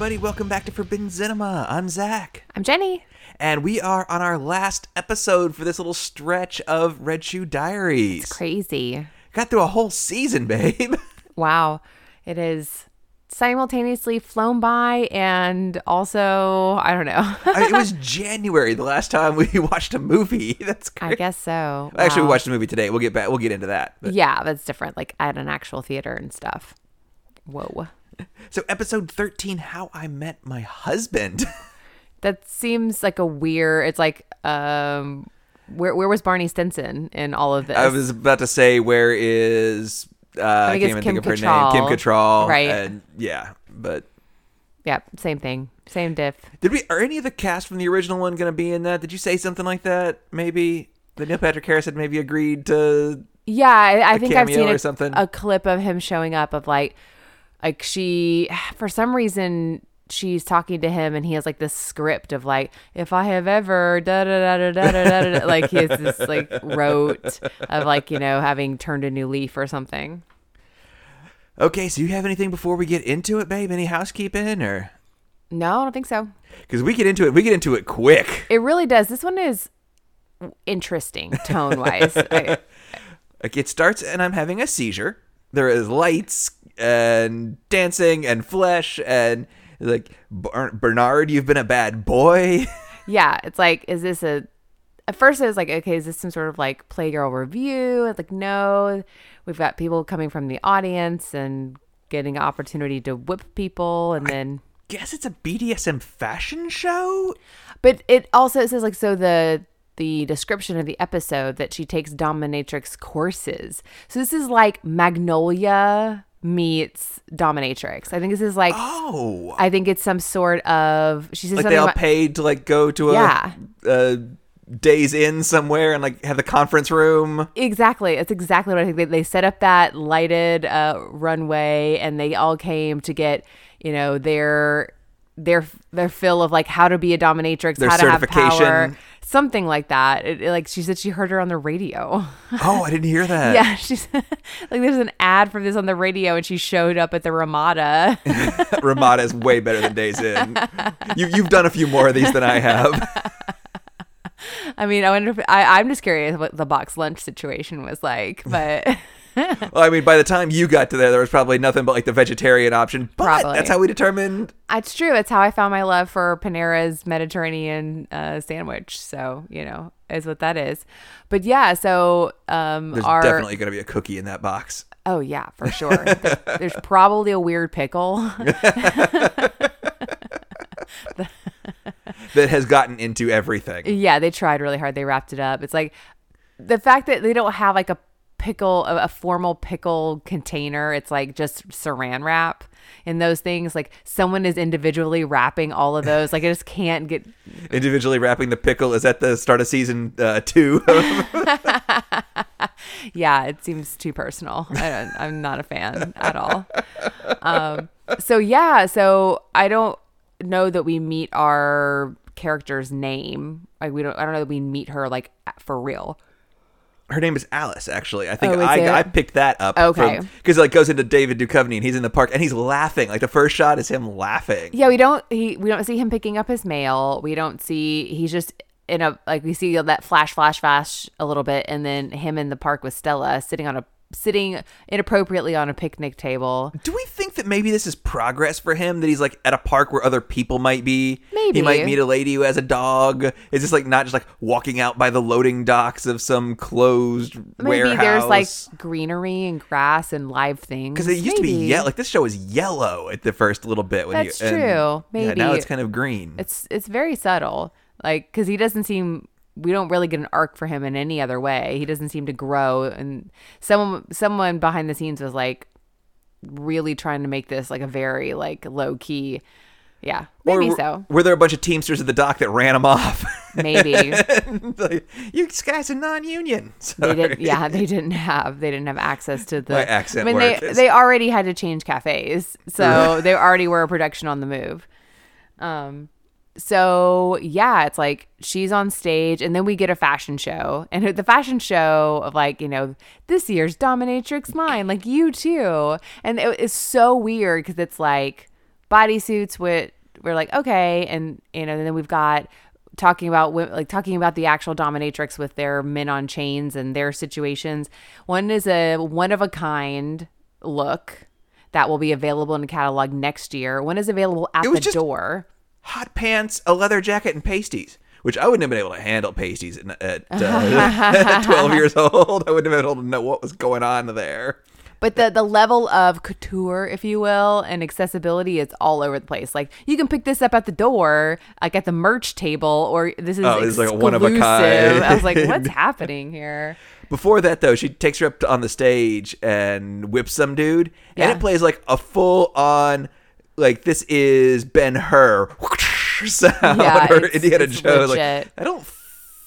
everybody. Welcome back to Forbidden Cinema. I'm Zach. I'm Jenny. And we are on our last episode for this little stretch of Red Shoe Diaries. Crazy. Got through a whole season, babe. Wow. It is simultaneously flown by and also, I don't know. I mean, it was January the last time we watched a movie. That's crazy. I guess so. Actually, we watched a movie today. We'll get back. We'll get into that. But- Yeah, that's different. Like at an actual theater and stuff. Whoa. So, episode thirteen, How I Met My Husband. That seems like a weird. It's like, um, where where was Barney Stinson in all of this? I was about to say, where is? Uh, I, think can't even Kim think of her Cattrall. name. Kim Cattrall. Right. And yeah, but yeah, same thing, same diff. Did we? Are any of the cast from the original one going to be in that? Did you say something like that? Maybe the Neil Patrick Harris had maybe agreed to. Yeah, I, I think I've seen or a, something? a clip of him showing up of like, like she, for some reason, she's talking to him and he has like this script of like, if I have ever da da da da da da da, like he has this like rote of like you know having turned a new leaf or something. Okay, so you have anything before we get into it, babe? Any housekeeping or? No, I don't think so. Because we get into it, we get into it quick. It really does. This one is interesting tone wise. I, Like it starts, and I'm having a seizure. There is lights and dancing and flesh and like Bernard, you've been a bad boy. yeah, it's like, is this a? At first, I was like, okay, is this some sort of like Playgirl revue? It's like, no, we've got people coming from the audience and getting an opportunity to whip people, and then, Guess it's a BDSM fashion show. but it also says like, so the the description of the episode that she takes dominatrix courses. So this is like Magnolia meets dominatrix. I think this is like, Oh, I think it's some sort of. She says like they all about, paid to like go to a, Yeah. Days Inn somewhere and like have the conference room. Exactly. It's exactly what I think. They, they set up that lighted uh, runway and they all came to get, you know, their their their fill of like how to be a dominatrix, Their how to have power. Something like that. It, it- like she said she heard her on the radio. Oh, I didn't hear that. yeah, she's like there's an ad for this on the radio and she showed up at the Ramada. Ramada is way better than Days Inn. You, you've done a few more of these than I have. I mean, I wonder if I, I'm just curious what the box lunch situation was like, but Well, I mean, by the time you got to there, there was probably nothing but like the vegetarian option. But Probably. that's how we determined. It's true. It's how I found my love for Panera's Mediterranean uh, sandwich. So you know, is what that is. But yeah, so um, There's our definitely going to be a cookie in that box. oh yeah, for sure. There- there's probably a weird pickle. that has gotten into everything. yeah, they tried really hard. They wrapped it up. It's like the fact that they don't have like a pickle, a, a formal pickle container. It's like just saran wrap. And those things, like someone is individually wrapping all of those. Like I just can't get Individually wrapping the pickle is at the start of season uh, two. yeah, it seems too personal. I don't, I'm not a fan at all. Um, so yeah, so I don't know that we meet our character's name. Like we don't. I don't know that we meet her like for real. Her name is Alice, actually. I think Oh. I, I picked that up. Okay. Because it like goes into David Duchovny and he's in the park and he's laughing. Like the first shot is him laughing. Yeah, we don't. He we don't see him picking up his mail. We don't see. He's just in a like we see that flash, flash, flash a little bit, and then him in the park with Stella sitting on a sitting inappropriately on a picnic table. Do we think that maybe this is progress for him? That he's like at a park where other people might be. Maybe. he might meet a lady who has a dog. Is this like not just like walking out by the loading docks of some closed warehouse? Maybe warehouse? there's like greenery and grass and live things. because it used to be Maybe. yellow. Like this show was yellow at the first little bit. When That's you, and- true. Yeah, now it's kind of green. It's it's very subtle, like because he doesn't seem. We don't really get an arc for him in any other way. He doesn't seem to grow, and someone someone behind the scenes was like really trying to make this like a very like low key. Yeah, maybe were- so. Were there a bunch of Teamsters at the dock that ran him off? Maybe Like, you guys are non-union. they didn't. Yeah, they didn't have. They didn't have access to the My accent I mean, they they already had to change cafes, so they already were a production on the move. Um, so yeah, it's like she's on stage, and then we get a fashion show, and the fashion show of like you know this year's dominatrix line, like you too, and it is so weird because it's like bodysuits. With we're like okay, and you know, and then we've got talking about like talking about the actual dominatrix with their men on chains and their situations. One is a one of a kind look that will be available in the catalog next year. One is available at the just- door. Hot pants, a leather jacket, and pasties. Which I wouldn't have been able to handle pasties at, uh, at 12 years old. I wouldn't have been able to know what was going on there. But the the level of couture, if you will, and accessibility is all over the place. Like you can pick this up at the door, like at the merch table, or this is Oh, it's like a one of a exclusive. kind. I was like, what's happening here? Before that, though, she takes her up to, on the stage and whips some dude, and it plays like a full on, like this is Ben Hur sound Yeah, or Indiana Jones. Like. I don't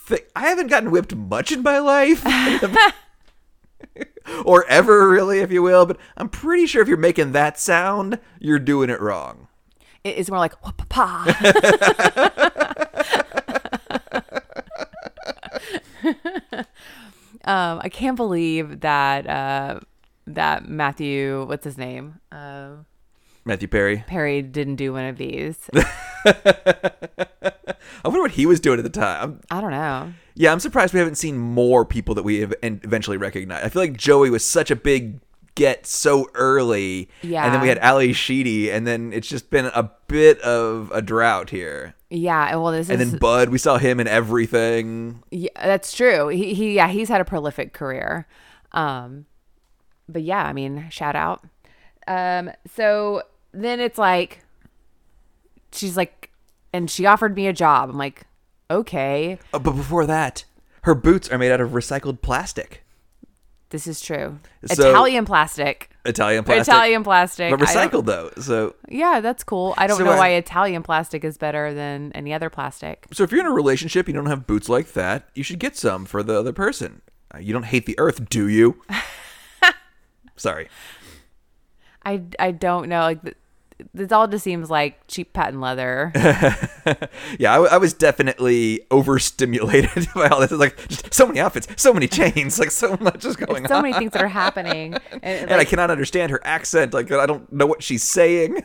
think I haven't gotten whipped much in my life. or ever really if you will but i'm pretty sure if you're making that sound you're doing it wrong It is more like pa. um, I can't believe that uh, that Matthew, what's his name, uh, matthew perry Perry didn't do one of these. i wonder what he was doing at the time I don't know. Yeah, I'm surprised we haven't seen more people that we have eventually recognize. I feel like Joey was such a big get so early. Yeah. And then we had Ally Sheedy, and then it's just been a bit of a drought here. Yeah, and well, this And is then Bud, we saw him in everything. Yeah, that's true. He, he yeah, he's had a prolific career. Um but yeah, I mean, shout out. Um so then it's like she's like and she offered me a job. I'm like, "Okay, Uh, but before that, her boots are made out of recycled plastic. this is true." So- Italian plastic. Italian plastic. Italian plastic. But recycled, though. So, Yeah, that's cool. I don't So, know uh, why Italian plastic is better than any other plastic. so if you're in a relationship, you don't have boots like that, you should get some for the other person. Uh, you don't hate the earth, do you? Sorry. I I don't know like th- this all just seems like cheap patent leather. Yeah, I was definitely overstimulated by all this. It's like just so many outfits, so many chains, like so much is going so on. So many things that are happening. And, and I cannot understand her accent. Like I don't know what she's saying.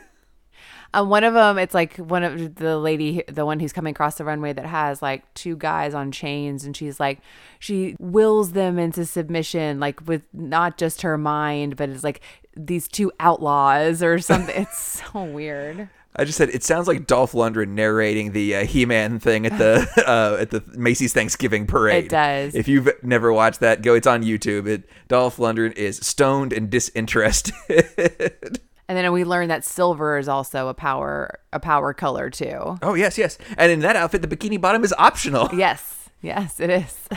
Um, one of them, it's like one of the lady, the one who's coming across the runway that has like two guys on chains, and she's like, she wills them into submission, like with not just her mind, but it's like these two outlaws or something. it's so weird. I just said it sounds like Dolph Lundgren narrating the uh, He-Man thing at the uh, at the Macy's Thanksgiving parade. It does. If you've never watched that, go. It's on YouTube. It Dolph Lundgren is stoned and disinterested. And then we learn that silver is also a power, a power color too. oh yes, yes. And in that outfit, the bikini bottom is optional. Yes, yes, it is.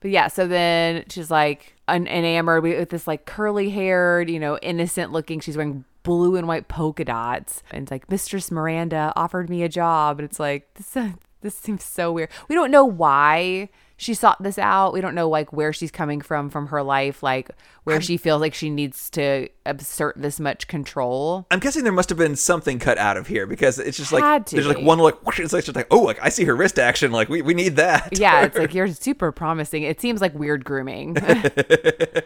but yeah, so then she's like un- enamored with this like curly haired, you know, innocent looking. She's wearing blue and white polka dots, and it's like Mistress Miranda offered me a job, and it's like this. Uh, this seems so weird. We don't know why she sought this out. We don't know like where she's coming from from her life, like where she feels like she needs to assert this much control. I'm guessing there must have been something cut out of here because it's just like there's like one like it's like just like oh like I see her wrist action like we, we need that. Yeah, it's like you're super promising. It seems like weird grooming. the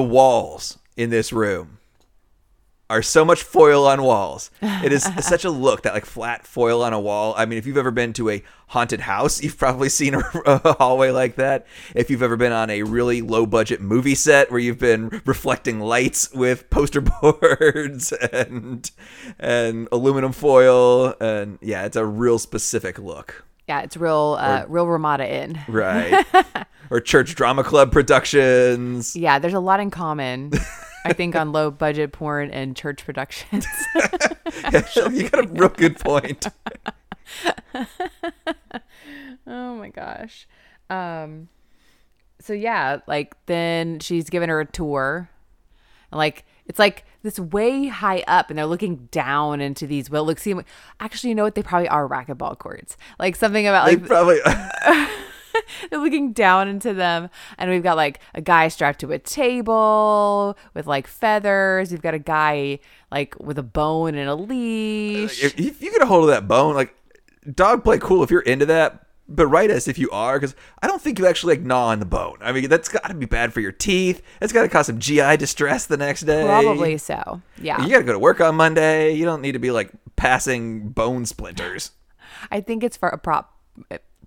walls in this room are so much foil on walls. It is such a look that like flat foil on a wall. I mean, if you've ever been to a haunted house, you've probably seen a, a hallway like that. If you've ever been on a really low budget movie set where you've been reflecting lights with poster boards and and aluminum foil and yeah, it's a real specific look. Yeah, it's real, uh, real Ramada Inn. Right. or church drama club productions. Yeah, there's a lot in common. I think on low budget porn and church productions. Actually, you got a real good point. oh my gosh. Um so yeah, like then she's given her a tour. And like it's like this way high up and they're looking down into these well look see actually you know what they probably are racquetball courts. Like something about They like probably they're looking down into them and we've got like a guy strapped to a table with like feathers we've got a guy like with a bone and a leash if, if you get a hold of that bone, like dog play cool if you're into that, but write us if you are, because I don't think you actually like gnaw on the bone. I mean, that's got to be bad for your teeth. That's got to cause some GI distress the next day. Probably so. Yeah. You got to go to work on Monday. You don't need to be like passing bone splinters. I think it's for a prop.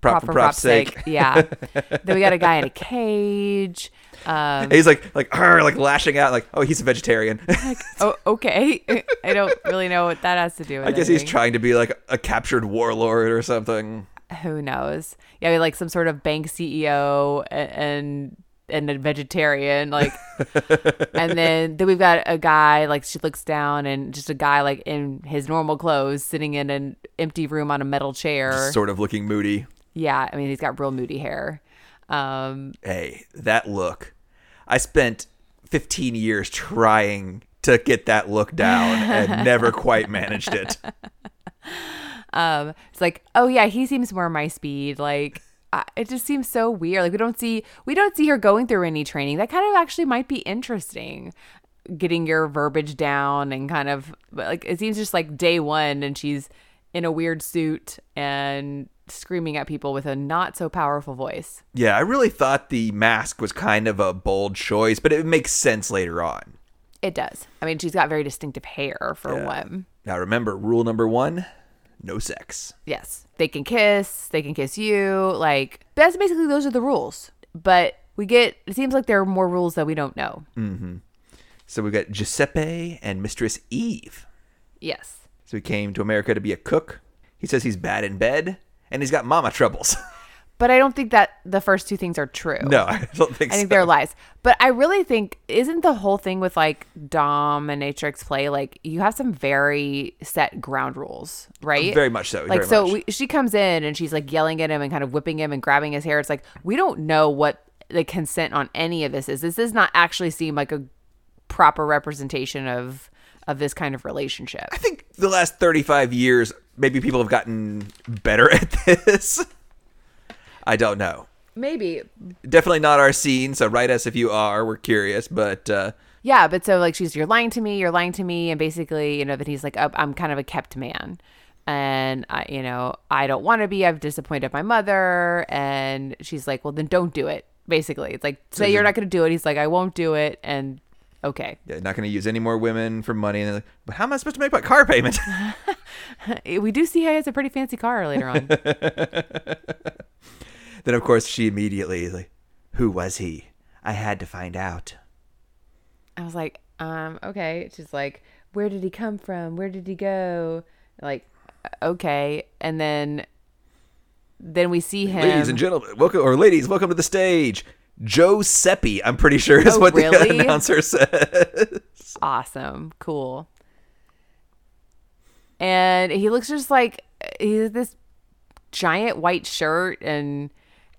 Prop for prop's sake. Yeah. then we got a guy in a cage. Um, he's like, like, like lashing out, like, oh, he's a vegetarian. oh, okay. I don't really know what that has to do with I guess he's trying to be like a captured warlord or something. Who knows? Yeah, like some sort of bank CEO and and a vegetarian, like, and then then we've got a guy like she looks down and just a guy like in his normal clothes sitting in an empty room on a metal chair. Sort of looking moody. Yeah, I mean he's got real moody hair. Um, Hey, that look. I spent 15 years trying to get that look down and never quite managed it. um, it's like, oh yeah, he seems more my speed. Like, I, it just seems so weird. Like we don't see we don't see her going through any training. That kind of actually might be interesting. Getting your verbiage down and kind of like it seems just like day one, and she's in a weird suit and screaming at people with a not so powerful voice. Yeah, I really thought the mask was kind of a bold choice, but it makes sense later on. It does. I mean, she's got very distinctive hair for one. Now remember, rule number one no sex. Yes. They can kiss, they can kiss you. Like, that's basically those are the rules. But we get, it seems like there are more rules that we don't know. Mm-hmm. So we've got Giuseppe and Mistress Eve. Yes. So he came to America to be a cook. He says he's bad in bed and he's got mama troubles. But I don't think that the first two things are true. no, I don't think I think so. they're lies. But I really think isn't the whole thing with like dominatrix play like you have some very set ground rules, right? Very much so. Like so we, she comes in and she's like yelling at him and kind of whipping him and grabbing his hair. It's like we don't know what the consent on any of this is. This does not actually seem like a proper representation of of this kind of relationship. I think the last 35 years, maybe people have gotten better at this. I don't know. Maybe. Definitely not our scene, so write us if you are. We're curious, but uh, Yeah, but so like she's you're lying to me, you're lying to me, and basically you know that he's like oh, I'm kind of a kept man, and I you know I don't want to be. I've disappointed my mother, and she's like, well then don't do it. Basically, it's like say you're not going to do it. He's like I won't do it, and okay, yeah, not going to use any more women for money. And they're like, but how am I supposed to make my car payment? we do see he has a pretty fancy car later on. then, of course, she immediately is like, who was he? I had to find out. I was like, um, okay. She's like, where did he come from? Where did he go? Like, okay, and then then we see him. Ladies and gentlemen, welcome, or ladies, welcome to the stage. Joe Seppi, I'm pretty sure is Oh, what really? the announcer said. awesome cool and he looks just like he's this giant white shirt and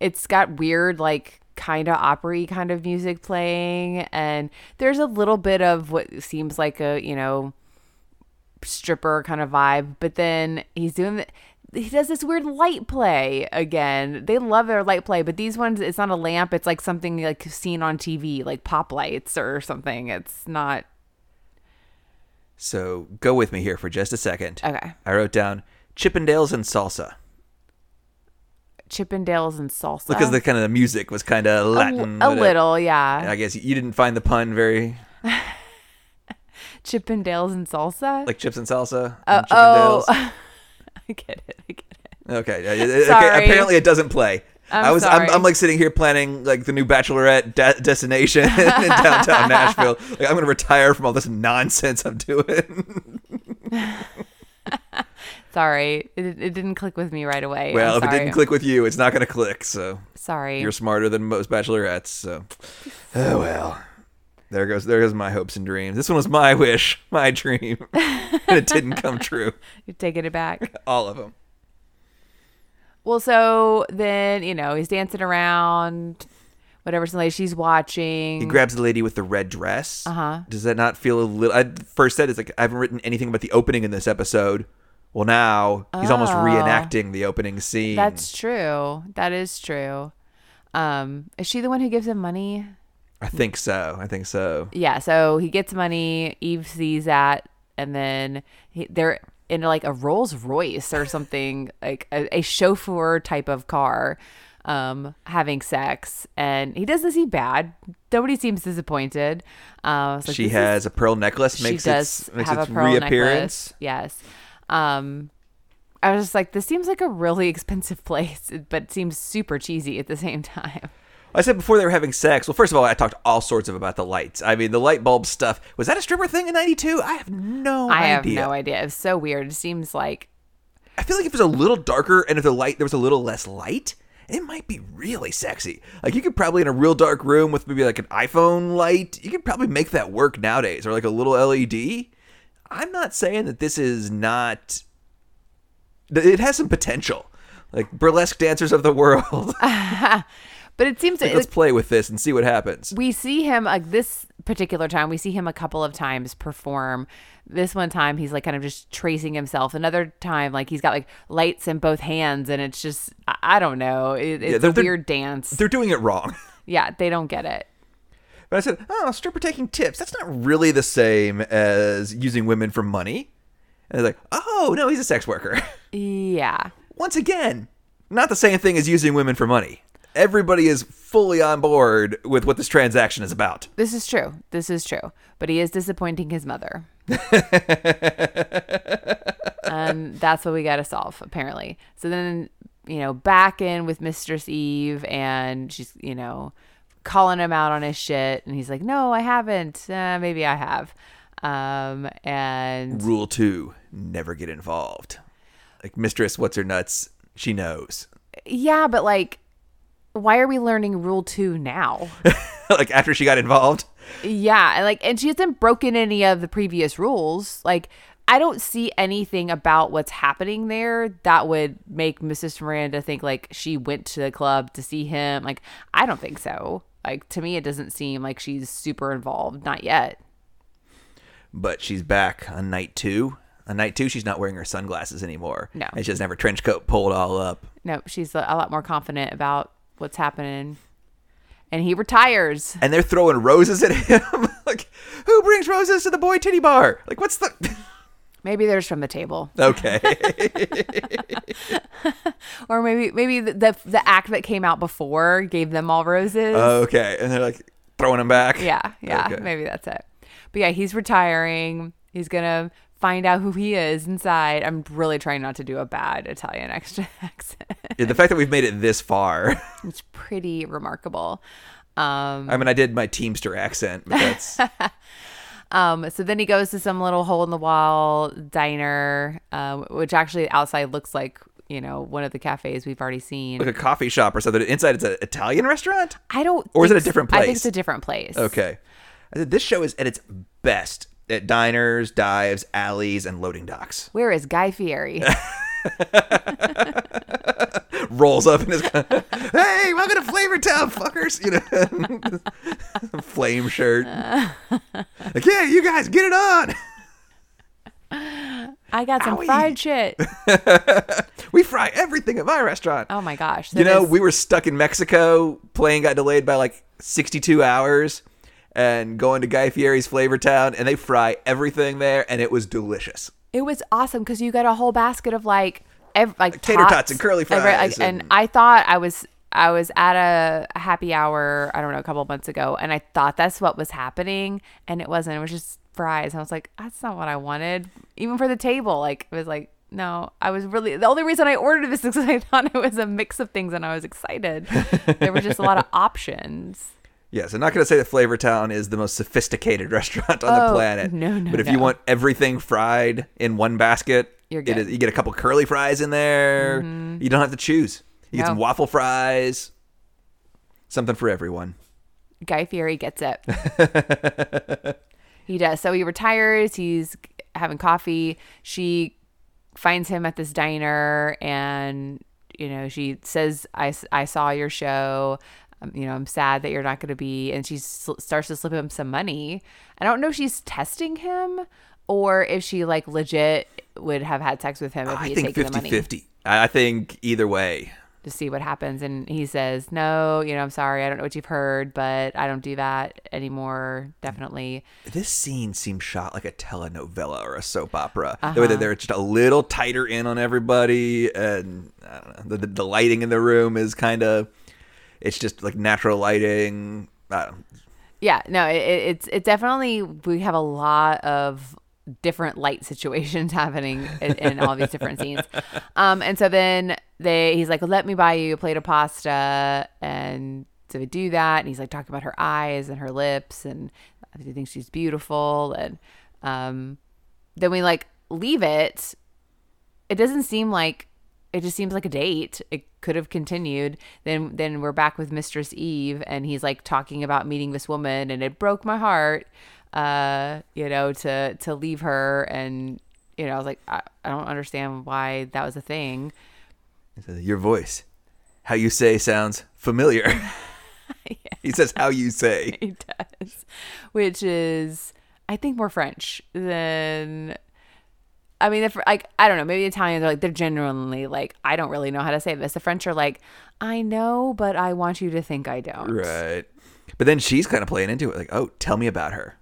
it's got weird like kind of opera kind of music playing and there's a little bit of what seems like a you know stripper kind of vibe but then he's doing the, he does this weird light play again they love their light play but these ones it's not a lamp it's like something like seen on tv like pop lights or something it's not So go with me here for just a second. Okay. I wrote down Chippendales and salsa Chippendales and salsa. because the kind of the music was kind of Latin. a little, yeah. I guess you didn't find the pun very Chippendales and salsa. like chips and salsa. Uh, and oh, I get it. I get it. Okay. yeah, okay. Apparently, it doesn't play. I'm I was. I'm. I'm like sitting here planning like the new Bachelorette de- destination in downtown Nashville. Like I'm gonna retire from all this nonsense I'm doing. Sorry, it, it didn't click with me right away. well, I'm if it didn't click with you, it's not gonna click. So sorry. you're smarter than most Bachelorettes. So oh well. There goes there goes my hopes and dreams. This one was my wish, my dream, it didn't come true. You're taking it back. All of them. well, so then you know he's dancing around, whatever. Somebody she's watching. He grabs the lady with the red dress. Uh-huh. Does that not feel a little? I first said it's like I haven't written anything about the opening in this episode. Well, now he's almost Oh. reenacting the opening scene. That's true. That is true. Um, is she the one who gives him money? I think so. I think so. yeah so he gets money eve sees that and then he, they're in like a Rolls Royce or something, like a, a chauffeur type of car, um, having sex, and he doesn't seem bad. Nobody seems disappointed. Uh, like, she this is- has a pearl necklace. she Makes does its, makes have its a pearl reappearance. necklace. Yes. Um, I was just like, this seems like a really expensive place, but it seems super cheesy at the same time. I said before they were having sex. Well, first of all, I talked all sorts of about the lights. I mean, the light bulb stuff. Was that a stripper thing in '92? I have no idea. I have no idea. It's so weird. It seems like I feel like if it was a little darker and if the light there was a little less light, it might be really sexy. Like you could probably in a real dark room with maybe like an iPhone light, you could probably make that work nowadays, or like a little LED. I'm not saying that this is not. It has some potential, like burlesque dancers of the world. but it seems Like, like, let's play with this and see what happens. we see him like this particular time we see him a couple of times perform this one time he's like kind of just tracing himself another time like he's got like lights in both hands and it's just i, don't know it, it's they're- a weird dance They're doing it wrong. yeah they don't get it But I said, oh, stripper taking tips. That's not really the same as using women for money. And they're like, oh, no, he's a sex worker. yeah Once again, not the same thing as using women for money. Everybody is fully on board with what this transaction is about. This is true. This is true. But he is disappointing his mother. and that's what we got to solve, apparently. So then, you know, back in with Mistress Eve, and she's, you know, calling him out on his shit. And he's like, no, I haven't. Uh, maybe I have. Um, and Rule two never get involved. Like, Mistress, what's her nuts? She knows. yeah, but like, why are we learning rule two now? like, after she got involved. Yeah, like, and she hasn't broken any of the previous rules. Like, I don't see anything about what's happening there that would make Mrs. Miranda think like she went to the club to see him. Like, I don't think so. Like, to me, it doesn't seem like she's super involved. Not yet. But she's back on night two. On night two, she's not wearing her sunglasses anymore. No. And she doesn't have her trench coat pulled all up. No, she's a, a lot more confident about what's happening. And he retires. and they're throwing roses at him. like, who brings roses to the boy titty bar? Like, what's the? Maybe there's from the table, okay, or maybe maybe the the, the act that came out before gave them all roses. okay, and they're like throwing them back. Yeah, yeah, Okay. maybe that's it. But yeah, he's retiring. He's gonna find out who he is inside. I'm really trying not to do a bad Italian extra accent. Yeah, the fact that we've made it this far. it's pretty remarkable. Um, I mean, I did my Teamster accent, but that's um, so then he goes to some little hole in the wall diner, um, which actually outside looks like you know one of the cafes we've already seen. like a coffee shop or something. Inside, it's an Italian restaurant. I don't. Or is it a different place? I think it's a different place. Okay, this show is at its best at diners, dives, alleys, and loading docks. Where is Guy Fieri? rolls up in his hey welcome to flavor town fuckers you know flame shirt like yeah you guys get it on I got some Owie. fried shit. we fry everything at my restaurant Oh my gosh! you know is- we were stuck in mexico plane got delayed by like 62 hours and going to guy fieri's flavor town and they fry everything there and it was delicious It was awesome because you got a whole basket of like, ev- like, tater tots and curly fries and, and- I thought I was I was at a, a happy hour. I don't know, a couple months ago, and I thought that's what was happening, and it wasn't. It was just fries. And I was like, that's not what I wanted, even for the table. Like it was like. No, I was really the only reason I ordered this is because I thought it was a mix of things and I was excited. there were just a lot of options. Yes, I'm not going to say that Flavor Town is the most sophisticated restaurant on the Oh, planet. no, no, But if no. you want everything fried in one basket, You're good. Mm-hmm. is- you get a couple curly fries in there. You don't have to choose. You get some waffle fries. Something for everyone. Guy Fieri gets it. he does. So he retires. He's having coffee. She finds him at this diner and, you know, she says, I, I saw your show. You know, I'm sad that you're not going to be. And she sl- starts to slip him some money. I don't know if she's testing him or if she, like, legit would have had sex with him if I he had think taken the 50 money. 50. I think either way. to see what happens. And he says, No, you know, I'm sorry. I don't know what you've heard, but I don't do that anymore. Definitely. This scene seems shot like a telenovela or a soap opera. The way that uh-huh. they're just a little tighter in on everybody, and I don't know, the, the lighting in the room is kind of, it's just like natural lighting. Yeah, no, it, it- it's it definitely we have a lot of different light situations happening in, in all these different scenes. Um, and so then they he's like, "Let me buy you a plate of pasta," and so we do that, and he's like talking about her eyes and her lips, and he thinks she's beautiful, and um, then we like leave it. It doesn't seem like it just seems like a date. It could have continued. Then then we're back with Mistress Eve and he's like talking about meeting this woman and it broke my heart uh you know to to leave her and you know I was like I, I don't understand why that was a thing. He says, Your voice, how you say sounds familiar. He says, How you say. He does. Which is I think more French than I mean, if like I don't know, maybe the Italians are like they're genuinely like I don't really know how to say this. The French are like I know, but I want you to think I don't. Right. But then she's kind of playing into it, like, "Oh, tell me about her."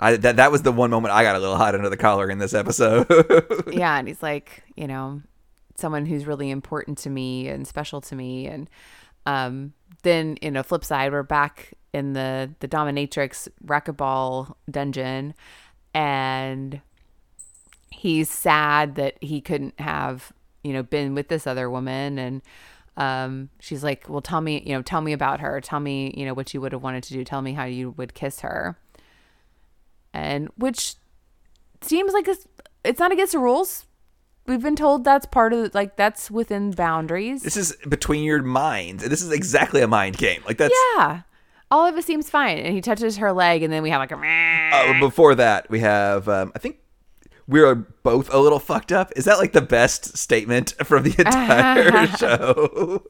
I that that was the one moment I got a little hot under the collar in this episode. yeah and he's like you know someone who's really important to me and special to me and um then you know flip side we're back in the the dominatrix racquetball dungeon and he's sad that he couldn't have you know been with this other woman and um she's like well tell me you know tell me about her tell me you know what you would have wanted to do tell me how you would kiss her and which seems like it's, it's not against the rules. We've been told that's part of like that's within boundaries. this is between your minds. This is exactly a mind game. Like that's yeah, all of it seems fine. And he touches her leg, and then we have like a. uh, before that, we have um, I think we are both a little fucked up. Is that like the best statement from the entire show?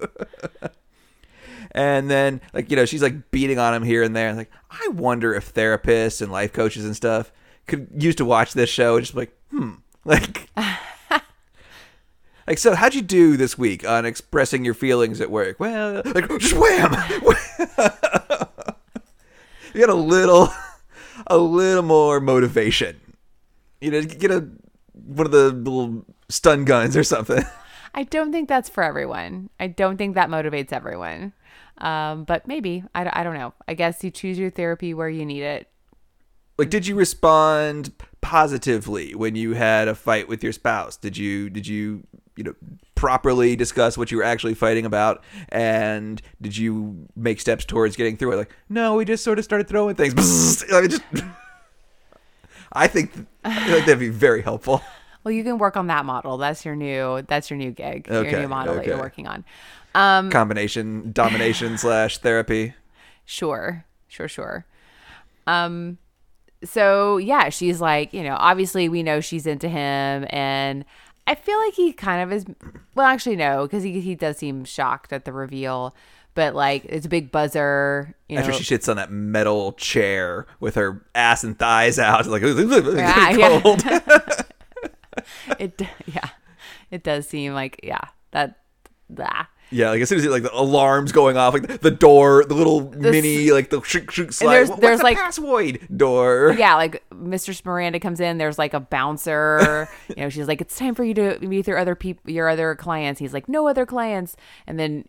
and then like you know she's like beating on him here and there. Like I wonder if therapists and life coaches and stuff could use to watch this show and just be like hmm like. Like so, how'd you do this week on expressing your feelings at work? Well, like just wham, you got a little, a little more motivation. You know, get a one of the little stun guns or something. I don't think that's for everyone. I don't think that motivates everyone. Um, but maybe I, I don't know. I guess you choose your therapy where you need it. Like, did you respond positively when you had a fight with your spouse? Did you did you you know properly discuss what you were actually fighting about, and did you make steps towards getting through it? Like, no, we just sort of started throwing things. Like, just- I think I that'd be very helpful. Well, you can work on that model. That's your new. That's your new gig. Okay, your new model that you're working on. Um, Combination domination slash therapy. Sure, sure, sure. Um, so yeah, she's like, you know, obviously we know she's into him, and I feel like he kind of is. Well, actually, no, because he he does seem shocked at the reveal, but like it's a big buzzer. You know, After she shits on that metal chair with her ass and thighs out, like Yeah, yeah. cold. it yeah, it does seem like yeah that that. Yeah, like as soon as like the alarms going off, like the door, the little mini, like the shriek shriek slide. there's- What's there's, the like- password door. yeah, like Mistress Miranda comes in. There's like a bouncer. you know, she's like, "It's time for you to meet your other people, your other clients." He's like, "No other clients." And then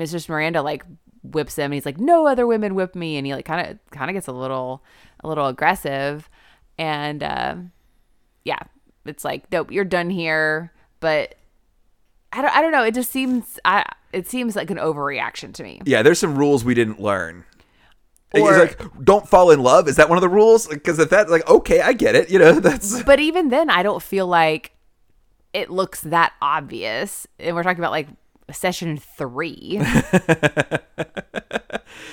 Mistress Miranda like whips him. And he's like, "No other women whip me." And he like kind of kind of gets a little a little aggressive. And um yeah, it's like, "Nope, you're done here." But I don't I don't know. It just seems I it seems like an overreaction to me. Yeah, there's some rules we didn't learn. He's like, don't fall in love. Is that one of the rules? Because if that's like, okay, I get it. You know, that's but even then i don't feel like it looks that obvious and we're talking about like session three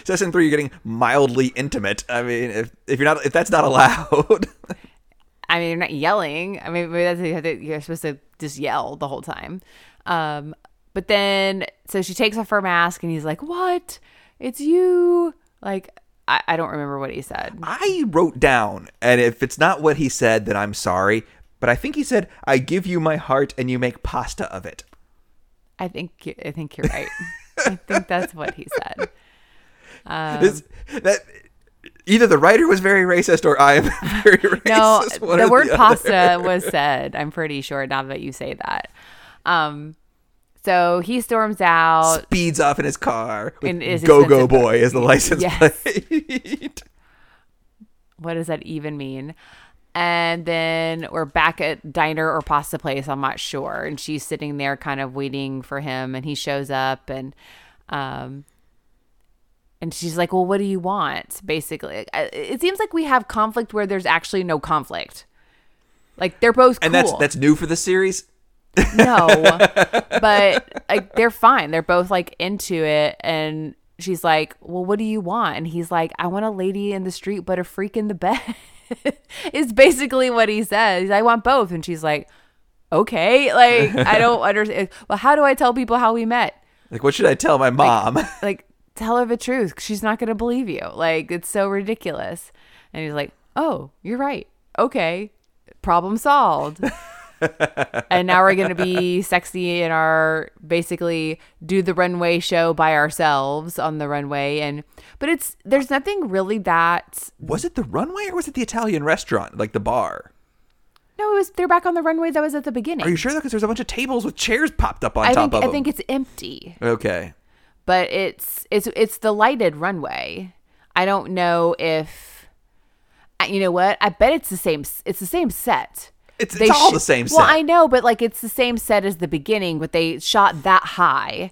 session three. You're getting mildly intimate. I mean, if if you're not, if that's not allowed, i mean you're not yelling i mean maybe that's you have to- you're supposed to just yell the whole time um but then so she takes off her mask and he's like what it's you like i, I don't remember what he said I wrote down, and if it's not what he said, then I'm sorry. But I think he said, "I give you my heart, and you make pasta of it." I think I think you're right. I think that's what he said. Um, This- that either the writer was very racist or I am very racist. No, the word other. pasta was said. I'm pretty sure now that you say that. Um, so he storms out. speeds off in his car. Go Go Boy is the license Yes. plate. What does that even mean? And then we're back at diner or pasta place. I'm not sure. And she's sitting there, kind of waiting for him. And he shows up, and um, and she's like, "Well, what do you want?" Basically, it seems like we have conflict where there's actually no conflict. Like they're both and that's that's new for the series. No, but like they're fine. They're both like into it, and she's like, "Well, what do you want?" And he's like, "I want a lady in the street, but a freak in the bed." is basically what he says. I want both, and she's like, "Okay." Like I don't understand. Well, how do I tell people how we met? Like, what should I tell my mom? Like, tell her the truth. She's not going to believe you. Like, it's so ridiculous. And he's like, "Oh, you're right. Okay, problem solved." And now we're going to be sexy in our basically do the runway show by ourselves on the runway. And but it's there's nothing really that was it the runway or was it the Italian restaurant, like the bar? no it was they're back on the runway that was at the beginning. Are you sure? Though? Because there's a bunch of tables with chairs popped up on i top think of i think it's empty. Okay. but it's it's it's the lighted runway. I don't know if I- you know what? I bet it's the same it's the same set It's, it's all sh- the same set. Well. I know, but like it's the same set as the beginning, but they shot that high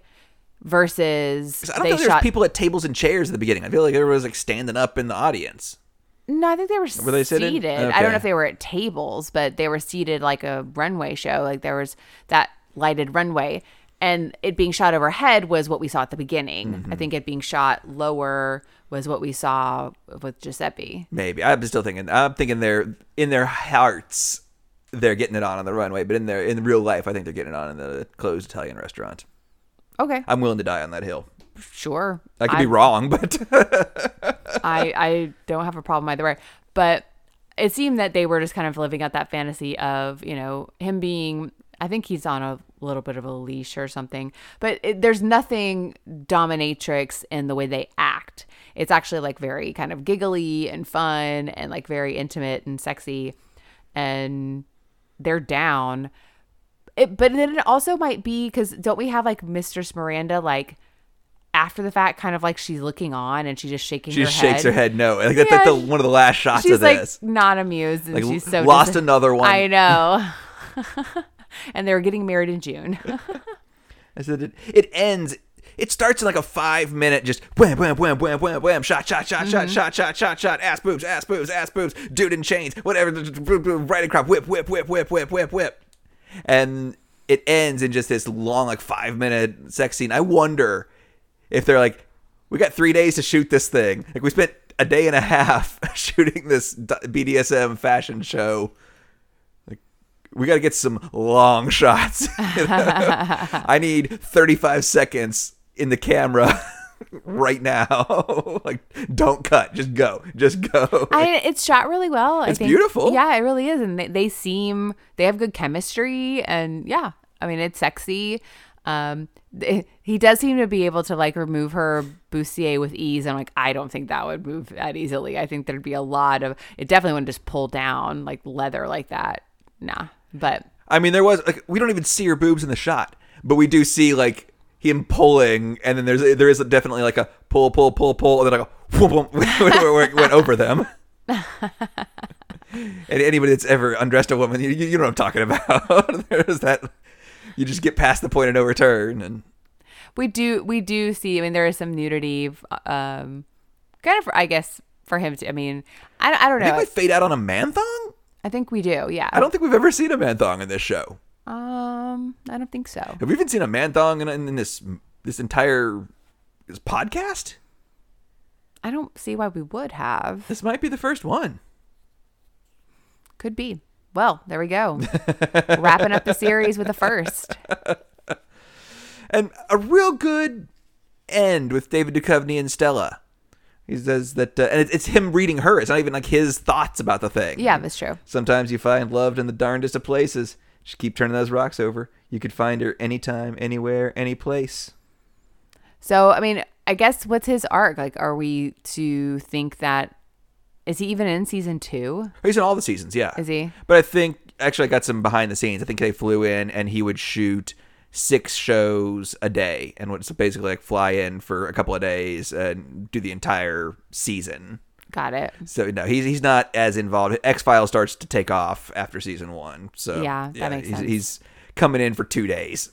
versus I don't know. There's shot. people at tables and chairs at the beginning. I feel like everyone was like standing up in the audience. no, I think they were, Were they seated? seated. I don't know if they were at tables, but they were seated like a runway show. Like there was that lighted runway, and it being shot overhead was what we saw at the beginning. Mm-hmm. I think it being shot lower was what we saw with Giuseppe. Maybe I'm still thinking. I'm thinking they're in their hearts. They're getting it on on the runway, but in their in real life, I think they're getting it on in the closed Italian restaurant. Okay, I'm willing to die on that hill. sure. I could I- be wrong, but I I don't have a problem either way. But it seemed that they were just kind of living out that fantasy of you know him being. I think he's on a little bit of a leash or something. But it, there's nothing dominatrix in the way they act. It's actually like very kind of giggly and fun and like very intimate and sexy, and they're down. It, but then it also might be because don't we have like Mistress Miranda like after the fact, kind of like she's looking on and she's just shaking she her just head. shakes her head no. Like that's like the, one of the last shots she's of this. like not amused and Like, she's so lost dis- another one. I know. and they were getting married in June. I said it, it ends. It starts in like a five minute just wham wham wham wham wham wham shot shot shot shot mm-hmm. shot shot shot shot ass boobs ass boobs ass boobs dude in chains whatever riding crop whip whip whip whip whip whip whip. And it ends in just this long like five minute sex scene. I wonder if they're like we got three days to shoot this thing. Like we spent a day and a half shooting this BDSM fashion show. Like, we got to get some long shots. I need 35 seconds in the camera right now. like, don't cut. Just go. Just go. I, it's shot really well. I It's think. beautiful. Yeah, it really is, and they, they seem they have good chemistry, and yeah, I mean it's sexy. Um, he does seem to be able to like remove her bustier with ease. I'm like, I don't think that would move that easily. I think there'd be a lot of it. Definitely wouldn't just pull down like leather like that. Nah, but I mean, there was like we don't even see her boobs in the shot, but we do see like him pulling, and then there's there is definitely like a pull, pull, pull, pull, and then like a whoop, whoop, where it went over them. and anybody that's ever undressed a woman, you, you know what I'm talking about. there's that. You just get past the point of no return, and we do we do see. I mean, there is some nudity. Um, kind of, I guess, for him to. I mean, I, I don't I think know. we fade out on a man thong. I think we do. Yeah. I don't think we've ever seen a man thong in this show. Um, I don't think so. Have we even seen a man thong in, in this this entire this podcast? I don't see why we would have. This might be the first one. Could be. Well, there we go. Wrapping up the series with a first. and a real good end with David Duchovny and Stella. He says that, uh, and it's, it's him reading her. It's not even like his thoughts about the thing. Yeah, that's true. Sometimes you find loved in the darndest of places. Just keep turning those rocks over. You could find her anytime, anywhere, any place. So, I mean, I guess what's his arc? Like, are we to think that is he even in season two? He's in all the seasons, yeah. Is he? But I think actually I got some behind the scenes. I think they flew in and he would shoot six shows a day and would basically like fly in for a couple of days and do the entire season. Got it. So no, he's he's not as involved. X Files starts to take off after season one. So Yeah, that makes he's, sense. He's coming in for two days.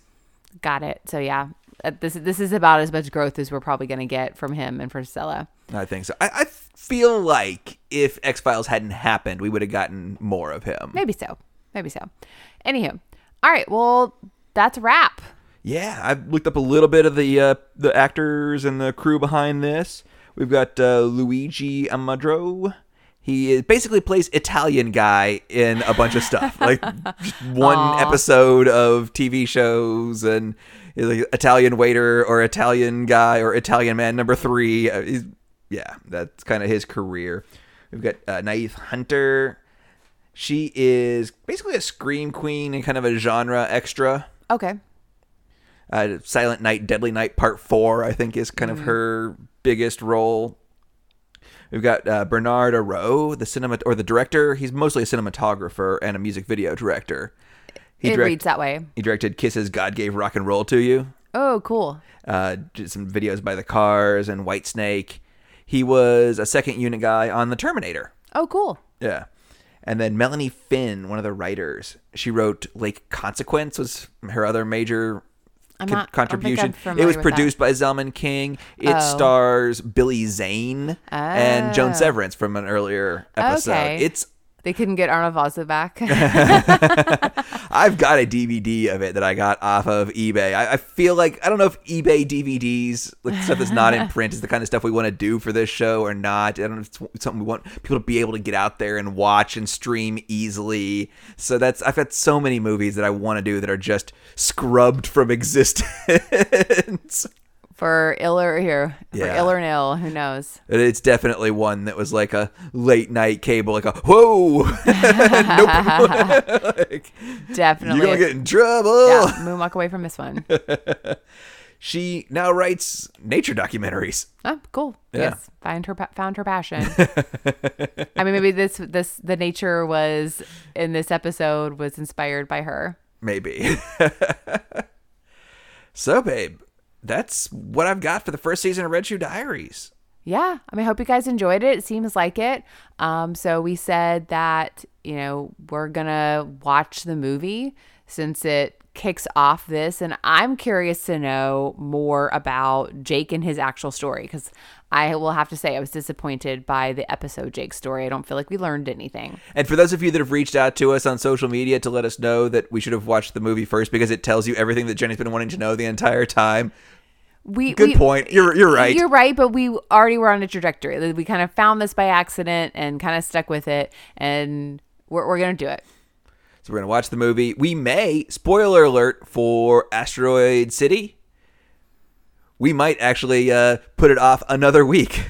Got it. So yeah, uh, this this is about as much growth as we're probably going to get from him and for Stella. I think so. I, I feel like if X Files hadn't happened, we would have gotten more of him. Maybe so. Maybe so. Anywho, all right. Well, that's a wrap. Yeah, I've looked up a little bit of the uh, the actors and the crew behind this. We've got uh, Luigi Amadro. He is, basically plays Italian guy in a bunch of stuff, like one Aw. episode of TV shows, and he's like Italian waiter or Italian guy or Italian man number three. Uh, he's, yeah, that's kind of his career. We've got uh, Naith Hunter. She is basically a scream queen and kind of a genre extra Okay. Uh, Silent Night, Deadly Night Part Four, I think, is kind of her biggest role. We've got uh, Bernard Arrow, the cinema or the director. He's mostly a cinematographer and a music video director. He it direct- reads that way. He directed "Kisses God Gave Rock and Roll to You," Oh, cool. uh, did some videos by the Cars and White Snake. He was a second unit guy on the Terminator. Oh, cool. Yeah. And then Melanie Finn, one of the writers, she wrote Lake Consequence was her other major con- not- I don't think contribution. It was with that. produced by Zalman King. It Oh. stars Billy Zane and Joan Oh. Severance from an earlier episode. Okay. It's They couldn't get Arnold Vosloo back. I've got a DVD of it that I got off of eBay. I, I feel like I don't know if eBay DVDs, like stuff that's not in print, is the kind of stuff we want to do for this show or not. I don't know if it's something we want people to be able to get out there and watch and stream easily. So that's I've got so many movies that I want to do that are just scrubbed from existence. For ill or here, for Yeah. ill or ill, who knows? It's definitely one that was like a late night cable, like a whoa, nope, like, Definitely. you're gonna get in trouble. yeah, moonwalk away from this one. She now writes nature documentaries. Oh, cool. Yeah. Yes, find her, pa- found her passion. I mean, maybe this, this, the nature was in this episode was inspired by her. Maybe. so, babe, that's what I've got for the first season of Red Shoe Diaries. Yeah, I mean, I hope you guys enjoyed it. It seems like it. Um, so we said that you know we're gonna watch the movie since it kicks off this, and I'm curious to know more about Jake and his actual story because I will have to say I was disappointed by the episode Jake's story. I don't feel like we learned anything. And for those of you that have reached out to us on social media to let us know that we should have watched the movie first because it tells you everything that Jenny's been wanting to know the entire time. We Good we- point. You're you're right. You're right, but we already were on a trajectory. We kind of found this by accident and kind of stuck with it, and we're, we're gonna do it. So we're gonna watch the movie. We may spoiler alert for Asteroid City. We might actually uh, put it off another week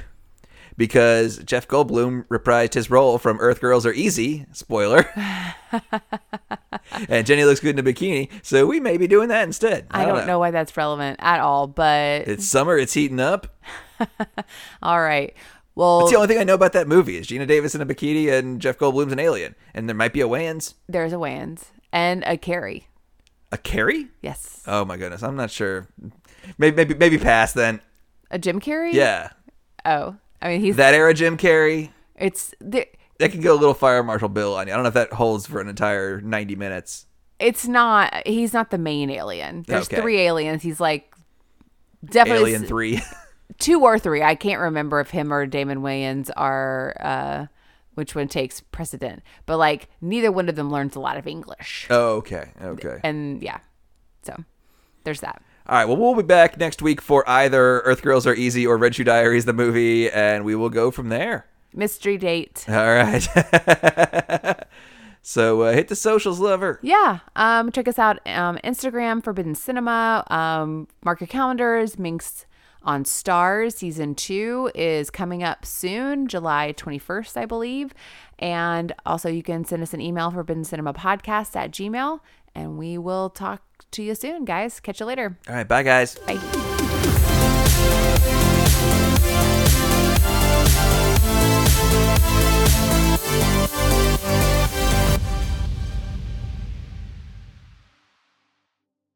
because Jeff Goldblum reprised his role from Earth Girls Are Easy. Spoiler. and Jenny looks good in a bikini, so we may be doing that instead. I, don't know. why that's relevant at all, but It's summer. It's heating up. all right. Well, That's the only thing I know about that movie is Geena Davis in a bikini and Jeff Goldblum's an alien, and there might be a Wayans, there's a Wayans and a Carrie. a Carrie. Yes, Oh my goodness, I'm not sure. Maybe maybe maybe pass then. a Jim Carrey. Yeah, Oh, I mean he's that era Jim Carrey. it's the That could go a little Fire Marshal Bill on you. I don't know if that holds for an entire 90 minutes. it's not he's not the main alien. There's Okay. three aliens. He's like definitely Alien s- 3. two or three. I can't remember if him or Damon Wayans are uh which one takes precedent. But like neither one of them learns a lot of English. oh, okay. Okay. And yeah. So there's that. All right. Well, we'll be back next week for either Earth Girls Are Easy or Red Shoe Diaries, the movie, and we will go from there. Mystery date. All right. so uh, hit the socials, lover. Yeah. Um, check us out um, Instagram, Forbidden Cinema. Um, mark your calendars. Minx on Starz season two is coming up soon, July 21st, I believe. And also, you can send us an email, for Forbidden Cinema Podcast at Gmail. And we will talk to you soon, guys. Catch you later. All right, bye guys. Bye.